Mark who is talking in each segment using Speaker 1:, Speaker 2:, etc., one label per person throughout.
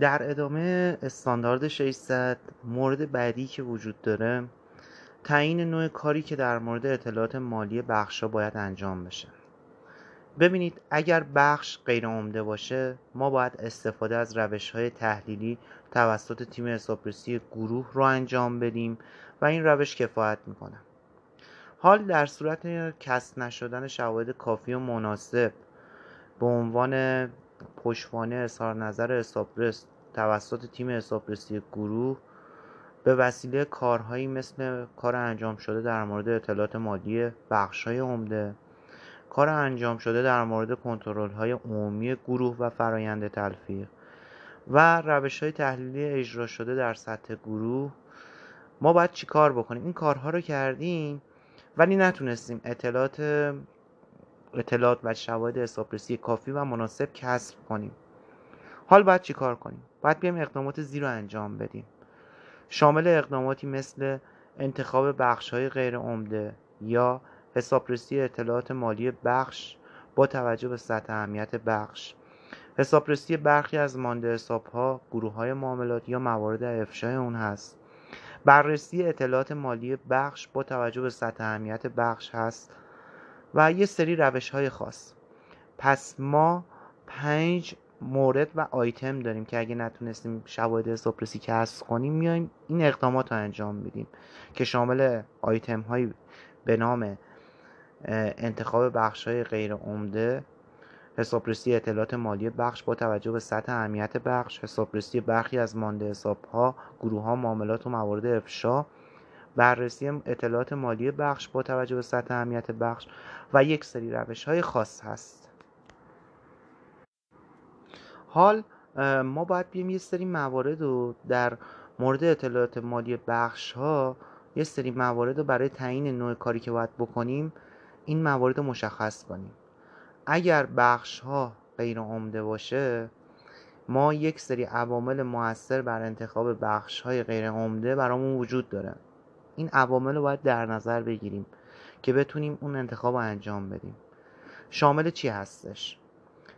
Speaker 1: در ادامه استاندارد 600 مورد بعدی که وجود داره تعیین نوع کاری که در مورد اطلاعات مالی بخشا باید انجام بشه. ببینید اگر بخش غیر عمده باشه ما باید استفاده از روش های تحلیلی توسط تیم حسابرسی گروه رو انجام بدیم و این روش کفایت می‌کنه. حال در صورت کسب نشدن شواهد کافی و مناسب به عنوان پشتوانه اظهار نظر حسابرس توسط تیم حسابرسی گروه به وسیله کارهایی مثل کار انجام شده در مورد اطلاعات مالی های عمده کار انجام شده در مورد کنترل های عمومی گروه و فرایند تلفیق و روش های تحلیلی اجرا شده در سطح گروه. ما باید چی کار بکنیم؟ این کارها رو کردیم ولی نتونستیم. اطلاعات اطلاعات و شواهد حسابرسی کافی و مناسب کسب کنیم. حال باید چی کار کنیم؟ باید بیایم اقدامات زیر رو انجام بدیم. شامل اقداماتی مثل انتخاب بخش های غیر عمده یا حسابرسی اطلاعات مالی بخش با توجه به سطح اهمیت بخش. حسابرسی برخی از مانده حساب ها گروه های معاملات یا موارد افشای اون هست. بررسی اطلاعات مالی بخش با توجه به سطح اهمیت بخش هست. و یه سری روش های خاص. پس ما پنج مورد و آیتم داریم که اگه نتونستیم شواهد حسابرسی کسب کنیم میایم این اقدامات رو انجام میدیم که شامل آیتم های به نام انتخاب بخش های غیر عمده حسابرسی اطلاعات مالی بخش با توجه به سطح اهمیت بخش حسابرسی برخی از مانده حساب ها گروه ها معاملات و موارد افشا بررسی اطلاعات مالی بخش با توجه به سطح اهمیت بخش و یک سری روش های خاص هست. حال ما باید بیم یه سری موارد رو در مورد اطلاعات مالی بخش ها یه سری موارد رو برای تعیین نوع کاری که باید بکنیم این موارد رو مشخص کنیم. اگر بخش ها غیر عمده باشه ما یک سری عوامل موثر بر انتخاب بخش های غیر عمده برامون وجود داره. این عوامل رو باید در نظر بگیریم که بتونیم اون انتخاب رو انجام بدیم. شامل چی هستش؟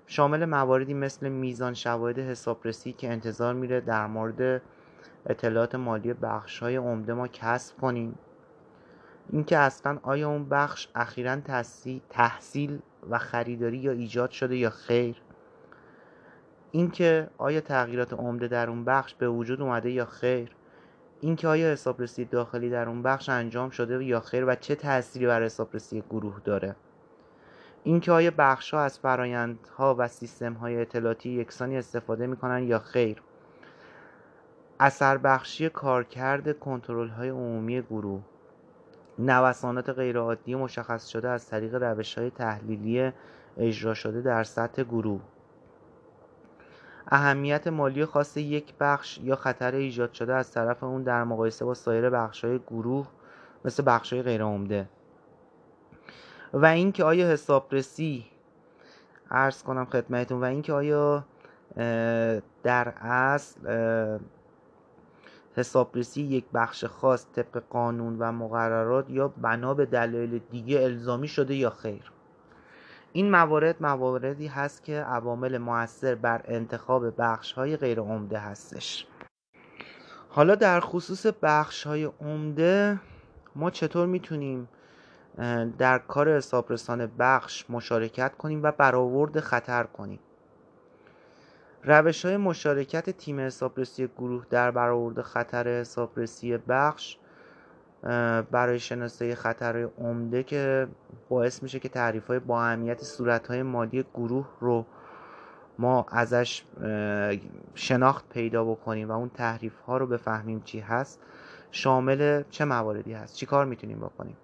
Speaker 1: شامل مواردی مثل میزان شواهد حسابرسی که انتظار میره در مورد اطلاعات مالی بخش های عمده ما کسب کنیم. اینکه اصلا آیا اون بخش اخیرا تحصیل و خریداری یا ایجاد شده یا خیر؟ اینکه آیا تغییرات عمده در اون بخش به وجود اومده یا خیر؟ اینکه آیا حسابرسی داخلی در اون بخش انجام شده یا خیر و چه تأثیری بر حسابرسی گروه داره؟ اینکه آیا بخش ها از فرایندها و سیستم های اطلاعاتی یکسانی استفاده می‌کنن یا خیر؟ اثر بخشی کارکرد کنترل های عمومی گروه. نوسانات غیرعادی مشخص شده از طریق روش های تحلیلی اجرا شده در سطح گروه. اهمیت مالی خاص یک بخش یا خطر ایجاد شده از طرف اون در مقایسه با سایر بخش های گروه مثل بخش های غیر عمده و اینکه آیا حسابرسی عرض کنم خدمتتون و اینکه آیا در اصل حسابرسی یک بخش خاص طبق قانون و مقررات یا بنا به دلایل دیگه الزامی شده یا خیر؟ این موارد مواردی هست که عوامل موثر بر انتخاب بخش های غیر عمده هستش. حالا در خصوص بخش های عمده ما چطور می‌تونیم در کار حسابرسان بخش مشارکت کنیم و برآورد خطر کنیم؟ روش های مشارکت تیم حسابرسی گروه در برآورد خطر حسابرسی بخش برای شناسایی خطرهای عمده که باعث میشه که تعریف های با اهمیت صورت های مالی گروه رو ما ازش شناخت پیدا بکنیم و اون تحریف ها رو بفهمیم چی هست شامل چه مواردی هست چی کار می‌تونیم بکنیم.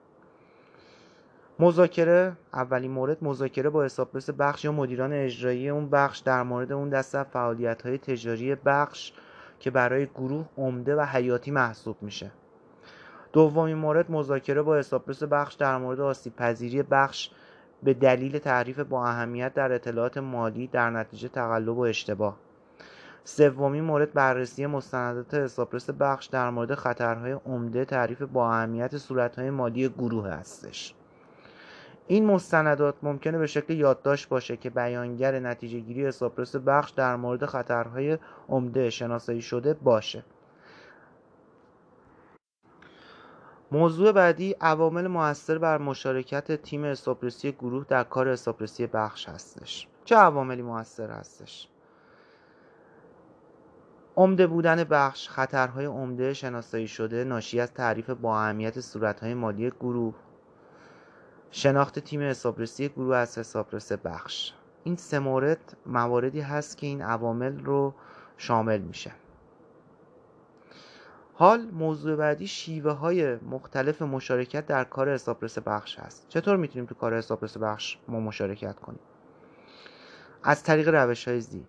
Speaker 1: مذاکره اولین مورد مذاکره با حسابرس بخش یا مدیران اجرایی اون بخش در مورد اون دسته فعالیت های تجاری بخش که برای گروه عمده و حیاتی محسوب میشه. دومین مورد مذاکره با حسابرس بخش در مورد آسیب پذیری بخش به دلیل تعریف با اهمیت در اطلاعات مالی در نتیجه تقلب و اشتباه. سومین مورد بررسی مستندات حسابرس بخش در مورد خطرهای عمده تعریف با اهمیت صورتهای مالی گروه هستش. این مستندات ممکنه به شکل یادداشت باشه که بیانگر نتیجه گیری حسابرس بخش در مورد خطرهای عمده شناسایی شده باشه. موضوع بعدی عوامل موثر بر مشارکت تیم حسابرسی گروه در کار حسابرسی بخش هستش. چه عواملی موثر هستش؟ عمده بودن بخش خطرهای عمده شناسایی شده ناشی از تعریف با اهمیت صورتهای مالی گروه شناخت تیم حسابرسی گروه از حسابرس بخش. این سه مورد مواردی هست که این عوامل رو شامل میشه. حال موضوع بعدی شیوه های مختلف مشارکت در کار حسابرس بخش هست. چطور می‌تونیم تو کار حسابرس بخش ما مشارکت کنیم؟ از طریق روش های زیر.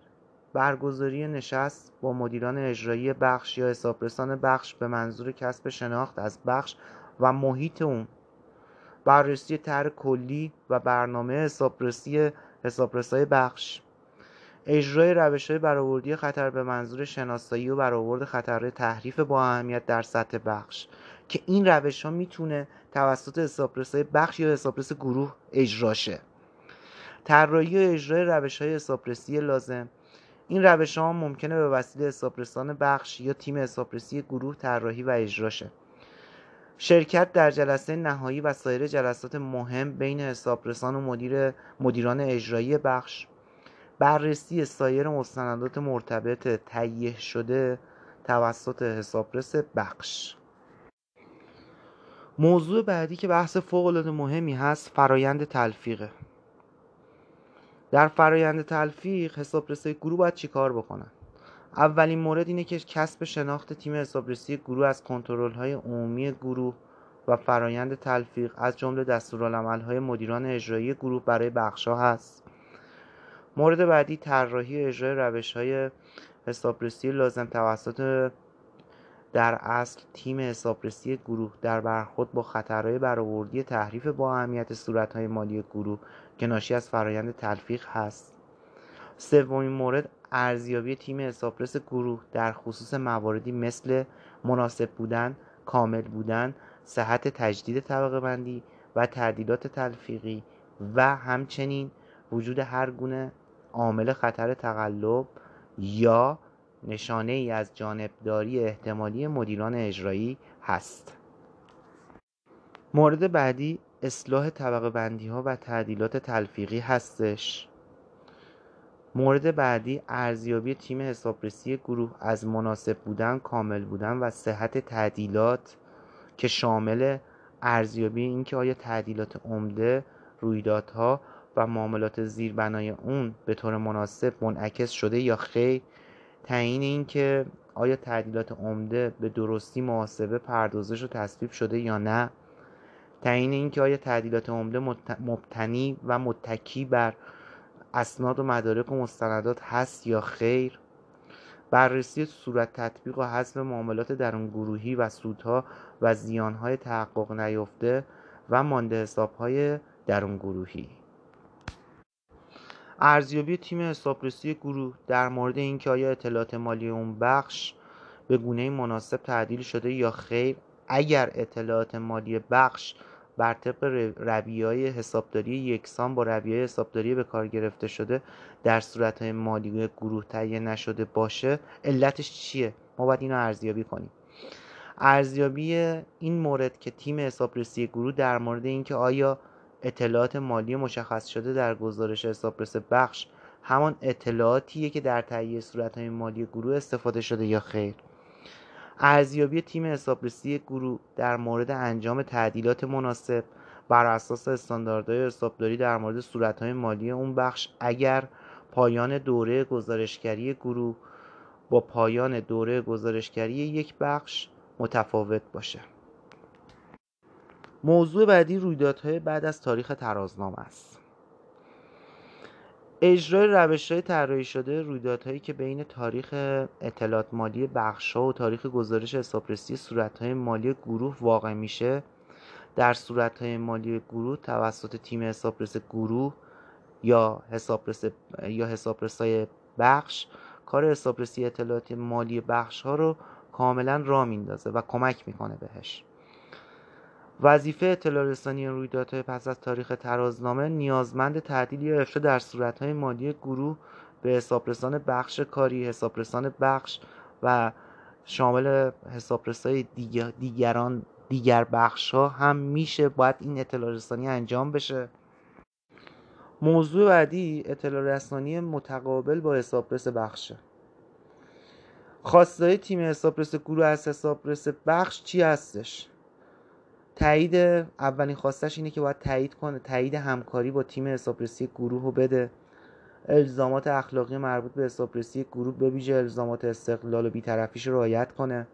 Speaker 1: برگزاری نشست با مدیران اجرایی بخش یا حسابرسان بخش به منظور کسب شناخت از بخش و محیط اون. بررسی طرح کلی و برنامه حسابرسی حسابرسای بخش. اجرای روش های برآوردی خطر به منظور شناسایی و برآورد خطرهای تحریف با اهمیت در سطح بخش که این روش ها می‌تونه توسط حسابرسای بخش یا حسابرس گروه اجرا شه. طراحی و اجرای روش های حسابرسی لازم. این روش ها ممکنه به وسیله حسابرسان بخش یا تیم حسابرسی گروه طراحی و اجرا شه. شرکت در جلسه نهایی و سایر جلسات مهم بین حسابرسان و مدیر مدیران اجرایی بخش بررسی سایر مستندات مرتبط تهیه شده توسط حسابرس بخش. موضوع بعدی که بحث فوق مهمی هست فرایند تلفیقه. در فرایند تلفیق حسابرسی گروه باید چیکار بکنن؟ اولین مورد اینه که کسب شناخت تیم حسابرسی گروه از کنترل های عمومی گروه و فرایند تلفیق از جمله دستورالعمل‌های مدیران اجرایی گروه برای بخشها هست. مورد بعدی طراحی اجرای روش های حسابرسی لازم توسط در اصل تیم حسابرسی گروه در برخورد با خطرهای برآوردی تحریف با اهمیت صورتهای مالی گروه که ناشی از فرایند تلفیق هست. سومین مورد ارزیابی تیم حسابرس گروه در خصوص مواردی مثل مناسب بودن کامل بودن صحت تجدید طبقه بندی و تعدیلات تلفیقی و همچنین وجود هر گونه عامل خطر تقلب یا نشانه ای از جانبداری احتمالی مدیران اجرایی هست. مورد بعدی اصلاح طبقه بندی ها و تعدیلات تلفیقی هستش. مورد بعدی ارزیابی تیم حسابرسی گروه از مناسب بودن کامل بودن و صحت تعدیلات که شامل ارزیابی اینکه آیا تعدیلات عمده رویدادها و معاملات زیربنای اون به طور مناسب منعکس شده یا خیر؟ تعیین اینکه آیا تعدیلات عمده به درستی محاسبه پردازش و تصویب شده یا نه؟ تعیین اینکه آیا تعدیلات عمده مبتنی و متکی بر اسناد و مدارک و مستندات هست یا خیر؟ بررسی صورت تطبیق و حذف معاملات درون گروهی و سودها و زیانهای تحقق نیافته و مانده حسابهای درون گروهی. ارزیابی تیم حسابرسی گروه در مورد اینکه آیا اطلاعات مالی اون بخش به گونه مناسب تعدیل شده یا خیر اگر اطلاعات مالی بخش بر طبق رویه حسابداری یکسان با رویه حسابداری به کار گرفته شده در صورت مالی گروه تهیه نشده باشه علتش چیه؟ ما باید اینو ارزیابی کنیم. ارزیابی این مورد که تیم حسابرسی گروه در مورد اینکه آیا اطلاعات مالی مشخص شده در گزارش حسابرس بخش همان اطلاعاتیه که در تهیه صورتهای مالی گروه استفاده شده یا خیر. ارزیابی تیم حسابرسی گروه در مورد انجام تعدیلات مناسب بر اساس استانداردهای حسابداری در مورد صورتهای مالی اون بخش اگر پایان دوره گزارشگری گروه با پایان دوره گزارشگری یک بخش متفاوت باشه. موضوع بعدی رویدادهای بعد از تاریخ ترازنامه است. اجرای روش های طراحی شده رویدادهایی که بین تاریخ اطلاعات مالی بخشها و تاریخ گزارش حسابرسی صورتهای مالی گروه واقع میشه در صورتهای مالی گروه توسط تیم حسابرس گروه یا حسابرس یا حسابرسای بخش کار حسابرسی اطلاعات مالی بخش ها رو کاملا را میندازه و کمک می‌کنه بهش. وظیفه اطلاع رسانی رویدادهای پس از تاریخ ترازنامه نیازمند تعدیل یا افشا در صورتهای مالی گروه به حسابرسان بخش کاری حسابرسان بخش و شامل حسابرسای دیگران دیگر بخش ها هم میشه باید این اطلاع رسانی انجام بشه. موضوع بعدی اطلاع رسانی متقابل با حسابرس بخشه خواستای تیم حسابرس گروه از حسابرس بخش چی هستش؟ تایید اولین خواستش اینه که باید تایید کنه تایید همکاری با تیم حسابرسی گروه رو بده. الزامات اخلاقی مربوط به حسابرسی گروه به ویژه الزامات استقلال و بیطرفیش رعایت کنه.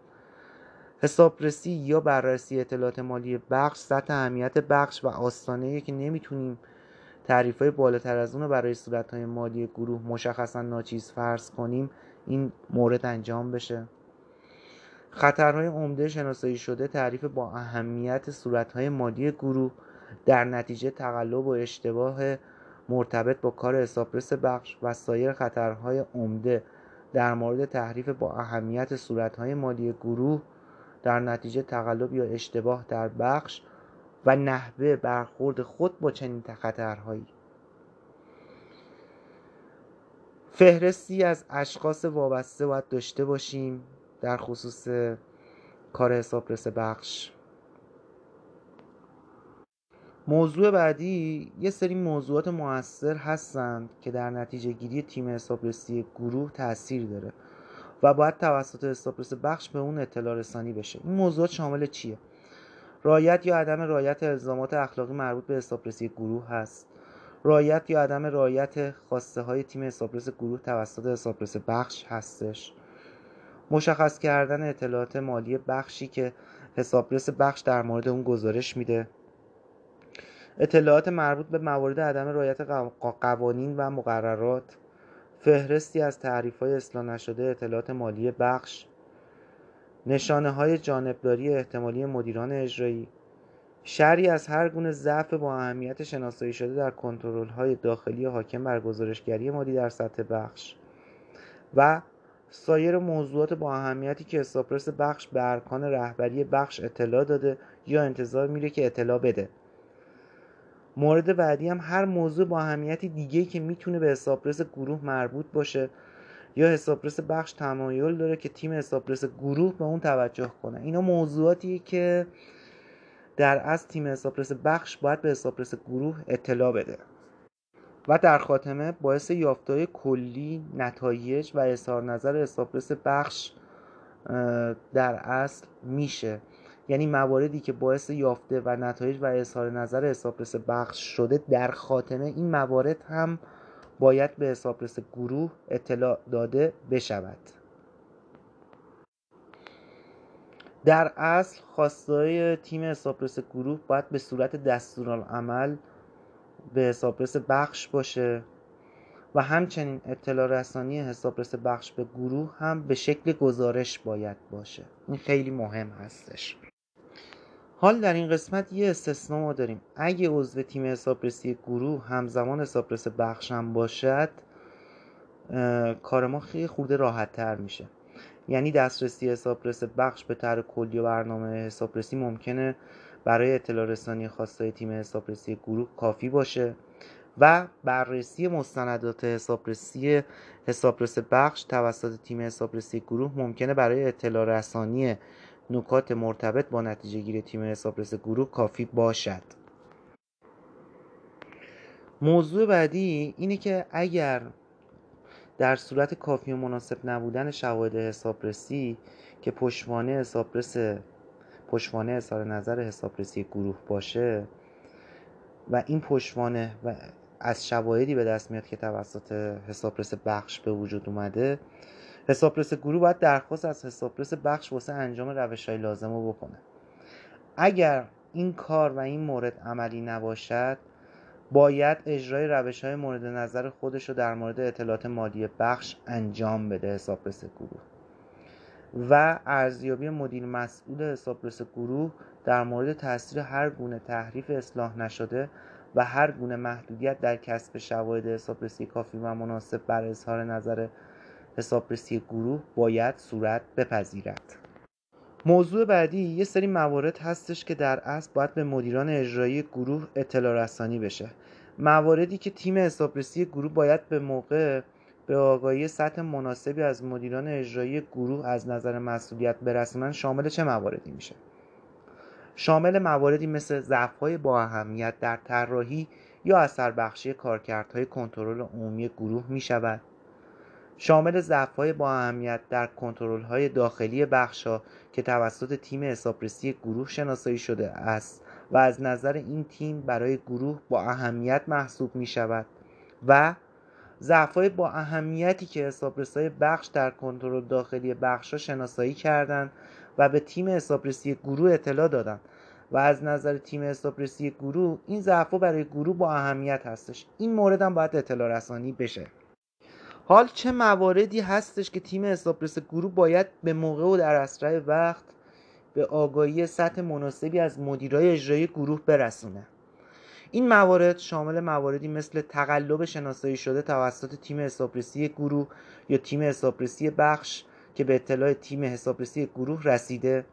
Speaker 1: حسابرسی یا بررسی اطلاعات مالی بخش سطح اهمیت بخش و آستانه که نمی‌تونیم تعریف های بالاتر از اون رو برای صورت های مالی گروه مشخصا ناچیز فرض کنیم این مورد انجام بشه. خطرهای عمده شناسایی شده تعریف با اهمیت صورتهای مالی گروه در نتیجه تقلب و اشتباه مرتبط با کار حسابرس بخش و سایر خطرهای عمده در مورد تعریف با اهمیت صورتهای مالی گروه در نتیجه تقلب یا اشتباه در بخش و نحوه برخورد خود با چنین خطرهایی. فهرستی از اشخاص وابسته باید داشته باشیم. در خصوص کار حسابرس بخش. موضوع بعدی یه سری موضوعات موثر هستند که در نتیجه گیری تیم حسابرسی گروه تاثیر داره و باید توسط حسابرس بخش به اون اطلاع رسانی بشه. این موضوعات شامل چیه؟ رایت یا عدم رایت الزامات اخلاقی مربوط به حسابرسی گروه هست. رایت یا عدم رایت خواسته های تیم حسابرس گروه توسط حسابرس بخش هستش. مشخص کردن اطلاعات مالی بخشی که حسابرس بخش در مورد اون گزارش میده. اطلاعات مربوط به موارد عدم رعایت قوانین و مقررات. فهرستی از تعریف های اصلاح نشده اطلاعات مالی بخش. نشانه های جانبداری احتمالی مدیران اجرایی. شری از هر گونه ضعف با اهمیت شناسایی شده در کنترل های داخلی حاکم بر گزارشگری مالی در سطح بخش. و سایر موضوعات با اهمیتی که حسابرس بخش به ارکان رهبری بخش اطلاع داده یا انتظار میره که اطلاع بده. مورد بعدی هم هر موضوع با اهمیتی دیگه که می‌تونه به حسابرس گروه مربوط باشه یا حسابرس بخش تمایل داره که تیم حسابرس گروه به اون توجه کنه. اینا موضوعاتیه که در از تیم حسابرس بخش باید به حسابرس گروه اطلاع بده. و در خاتمه باعث یافتهای کلی نتایج و اظهار نظر حسابرس بخش در اصل میشه. یعنی مواردی که باعث یافته و نتایج و اظهار نظر حسابرس بخش شده در خاتمه این موارد هم باید به حسابرس گروه اطلاع داده بشود. در اصل خواستای تیم حسابرس گروه باید به صورت دستورالعمل به حسابرس بخش باشه و همچنین اطلاع رسانی حسابرس بخش به گروه هم به شکل گزارش باید باشه. این خیلی مهم هستش. حال در این قسمت یه استثنا ما داریم. اگه عضو تیم حسابرسی گروه همزمان حسابرس بخش هم باشد کار ما خیلی خورده راحت تر میشه. یعنی دسترسی حسابرس بخش به طر کلی و برنامه حسابرسی ممکنه برای اطلاع رسانی خواستای تیم حسابرسی گروه کافی باشه و بررسی مستندات حسابرسی حسابرس بخش توسط تیم حسابرسی گروه ممکنه برای اطلاع رسانی نکات مرتبط با نتیجه گیری تیم حسابرس گروه کافی باشد. موضوع بعدی اینه که اگر در صورت کافی و مناسب نبودن شواهد حسابرسی که پشتوانه حسابرس پشتوانه اظهار نظر حسابرسی گروه باشه و این پشتوانه و از شواهدی به دست میاد که توسط حسابرس بخش به وجود اومده حسابرس گروه باید درخواست از حسابرس بخش واسه انجام روش های لازم رو بکنه. اگر این کار و این مورد عملی نباشد باید اجرای روش های مورد نظر خودش رو در مورد اطلاعات مالی بخش انجام بده حسابرس گروه. و ارزیابی مدیر مسئول حسابرس گروه در مورد تاثیر هر گونه تحریف اصلاح نشده و هر گونه محدودیت در کسب شواهد حسابرسی کافی و مناسب بر اظهار نظر حسابرسی گروه باید صورت بپذیرد. موضوع بعدی یه سری موارد هستش که در اصل باید به مدیران اجرایی گروه اطلاع رسانی بشه. مواردی که تیم حسابرسی گروه باید به موقع به آگاهی سطح مناسبی از مدیران اجرایی گروه از نظر مسئولیت برسونن شامل چه مواردی میشه؟ شامل مواردی مثل ضعف‌های با اهمیت در طراحی یا اثر بخشی کارکردهای کنترل عمومی گروه می شود شامل ضعف‌های با اهمیت در کنترل‌های داخلی بخشها که توسط تیم حسابرسی گروه شناسایی شده است و از نظر این تیم برای گروه با اهمیت محسوب می شود و ضعف‌های با اهمیتی که حسابرسای بخش در کنترل داخلی بخشها شناسایی کردند و به تیم حسابرسی گروه اطلاع دادند و از نظر تیم حسابرسی گروه این ضعف‌ها برای گروه با اهمیت هستش. این مورد هم باید اطلاع رسانی بشه. حال چه مواردی هستش که تیم حسابرس گروه باید به موقع و در اسرع وقت به آگاهی سطح مناسبی از مدیرای اجرایی گروه برسونه؟ این موارد شامل مواردی مثل تقلب شناسایی شده توسط تیم حسابرسی گروه یا تیم حسابرسی بخش که به اطلاع تیم حسابرسی گروه رسیده.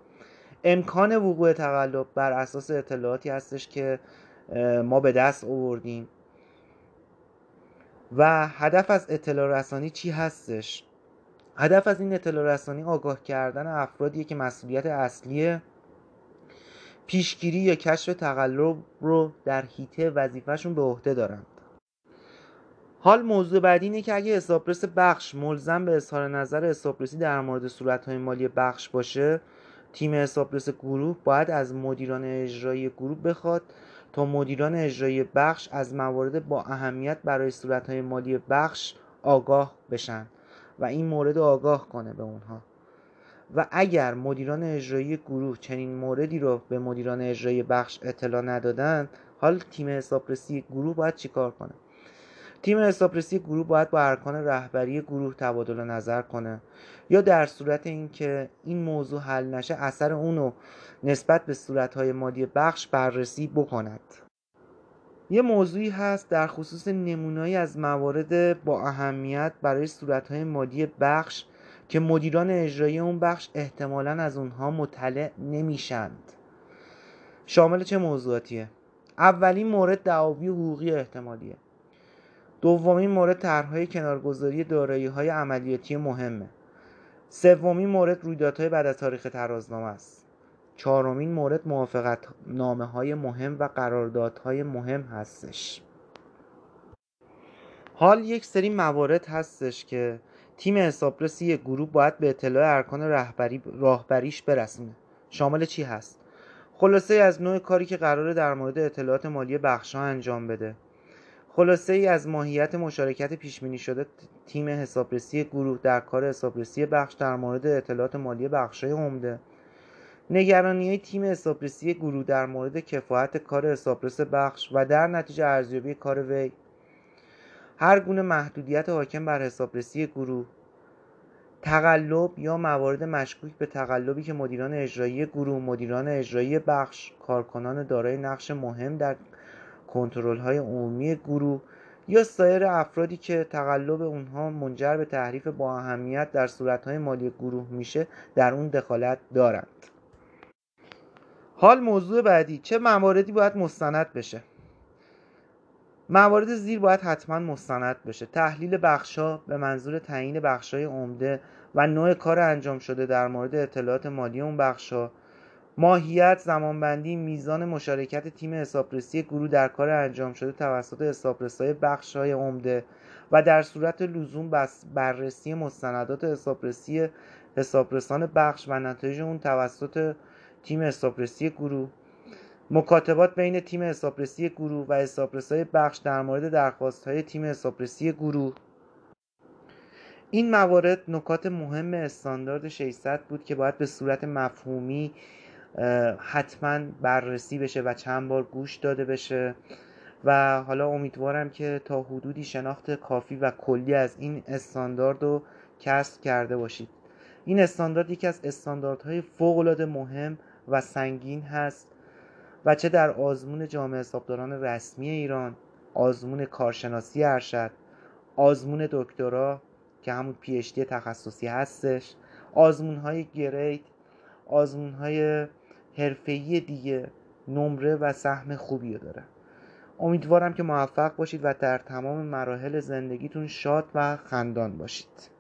Speaker 1: امکان وقوع تقلب بر اساس اطلاعاتی هستش که ما به دست آوردیم. و هدف از اطلاع رسانی چی هستش؟ هدف از این اطلاع رسانی آگاه کردن افرادیه که مسئولیت اصلی پیشگیری یا کشف تقلب رو در حیطه وظیفهشون به عهده دارند حال موضوع بعدی اینه که اگه حسابرس بخش ملزم به اظهار نظر حسابرسی در مورد صورتهای مالی بخش باشه تیم حسابرس گروه باید از مدیران اجرایی گروه بخواد تا مدیران اجرایی بخش از موارد با اهمیت برای صورتهای مالی بخش آگاه بشن و این مورد آگاه کنه به اونها. و اگر مدیران اجرایی گروه چنین موردی رو به مدیران اجرایی بخش اطلاع ندادن حال تیم حسابرسی گروه باید چیکار کنه؟ تیم حسابرسی گروه باید با ارکان رهبری گروه تبادل نظر کنه یا در صورت اینکه این موضوع حل نشه اثر اونو نسبت به صورتهای مالی بخش بررسی بکند. یه موضوعی هست در خصوص نمونایی از موارد با اهمیت برای صورتهای مالی بخش که مدیران اجرایی اون بخش احتمالا از اونها مطلع نمیشند. شامل چه موضوعاتیه؟ اولین مورد دعاوی حقوقی احتمالیه. دومین مورد طرحهای کنارگذاری دارایی های عملیاتی مهمه. سومین مورد رویدادهای بعد از تاریخ ترازنامه است. چهارمین مورد موافقت نامه های مهم و قراردادهای مهم هستش. حال یک سری موارد هستش که تیم حسابرسی گروه باید به اطلاع ارکان رهبری راهبریش برسونه. شامل چی هست؟ خلاصه از نوع کاری که قراره در مورد اطلاعات مالی بخشها انجام بده. خلاصه ای از ماهیت مشارکت پیشبینی شده تیم حسابرسی گروه در کار حسابرسی بخش در مورد اطلاعات مالی بخشهای عمده. نگرانی تیم حسابرسی گروه در مورد کفایت کار حسابرس بخش و در نتیجه ارزیابی کار وی هر گونه محدودیت حاکم بر حسابرسی گروه تقلب یا موارد مشکوک به تقلبی که مدیران اجرایی گروه مدیران اجرایی بخش کارکنان دارای نقش مهم در کنترل های عمومی گروه یا سایر افرادی که تقلب اونها منجر به تحریف با اهمیت در صورتهای مالی گروه میشه در اون دخالت دارند. حال موضوع بعدی چه مواردی باید مستند بشه؟ موارد زیر باید حتما مستند بشه. تحلیل بخشا به منظور تعیین بخشای عمده و نوع کار انجام شده در مورد اطلاعات مالی اون بخشا ماهیت زمانبندی میزان مشارکت تیم حسابرسی گروه در کار انجام شده توسط حسابرسای بخش های عمده و در صورت لزوم بررسی مستندات حسابرسی حسابرسان بخش و نتایج اون توسط تیم حسابرسی گروه. مکاتبات بین تیم حسابرسی گروه و حسابرسای بخش در مورد درخواست های تیم حسابرسی گروه. این موارد نکات مهم استاندارد 600 بود که باید به صورت مفهومی حتما بررسی بشه و چند بار گوش داده بشه. و حالا امیدوارم که تا حدودی شناخت کافی و کلی از این استاندارد رو کسب کرده باشید. این استاندارد یکی از استانداردهای فوقالعاده مهم و سنگین هست. و چه در آزمون جامعه حسابداران رسمی ایران آزمون کارشناسی ارشد آزمون دکترا که همون پیشتی تخصصی هستش آزمون های گرید آزمون های حرفه‌ای دیگه نمره و سهم خوبی داره. امیدوارم که موفق باشید و در تمام مراحل زندگیتون شاد و خندان باشید.